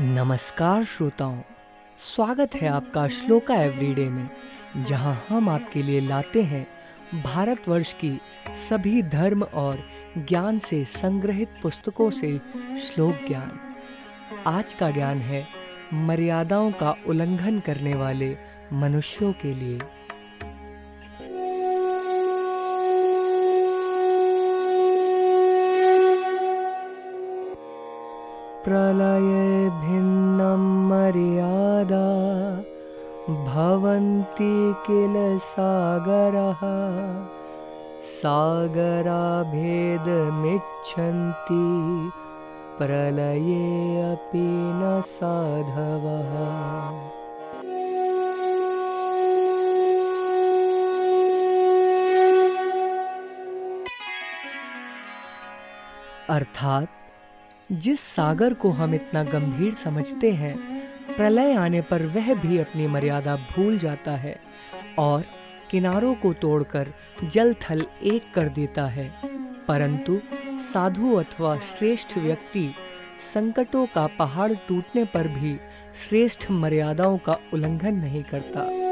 नमस्कार श्रोताओं, स्वागत है आपका श्लोका एवरीडे में, जहाँ हम आपके लिए लाते हैं भारतवर्ष की सभी धर्म और ज्ञान से संग्रहित पुस्तकों से श्लोक ज्ञान। आज का ज्ञान है मर्यादाओं का उल्लंघन करने वाले मनुष्यों के लिए। प्रलये भिन्नं मर्यादा भवन्ति किल सागरः। सागराभेदमिच्छन्ति प्रलये अपि न साधवः। अर्थात जिस सागर को हम इतना गंभीर समझते हैं, प्रलय आने पर वह भी अपनी मर्यादा भूल जाता है और किनारों को तोड़कर जल थल एक कर देता है। परंतु साधु अथवा श्रेष्ठ व्यक्ति संकटों का पहाड़ टूटने पर भी श्रेष्ठ मर्यादाओं का उल्लंघन नहीं करता।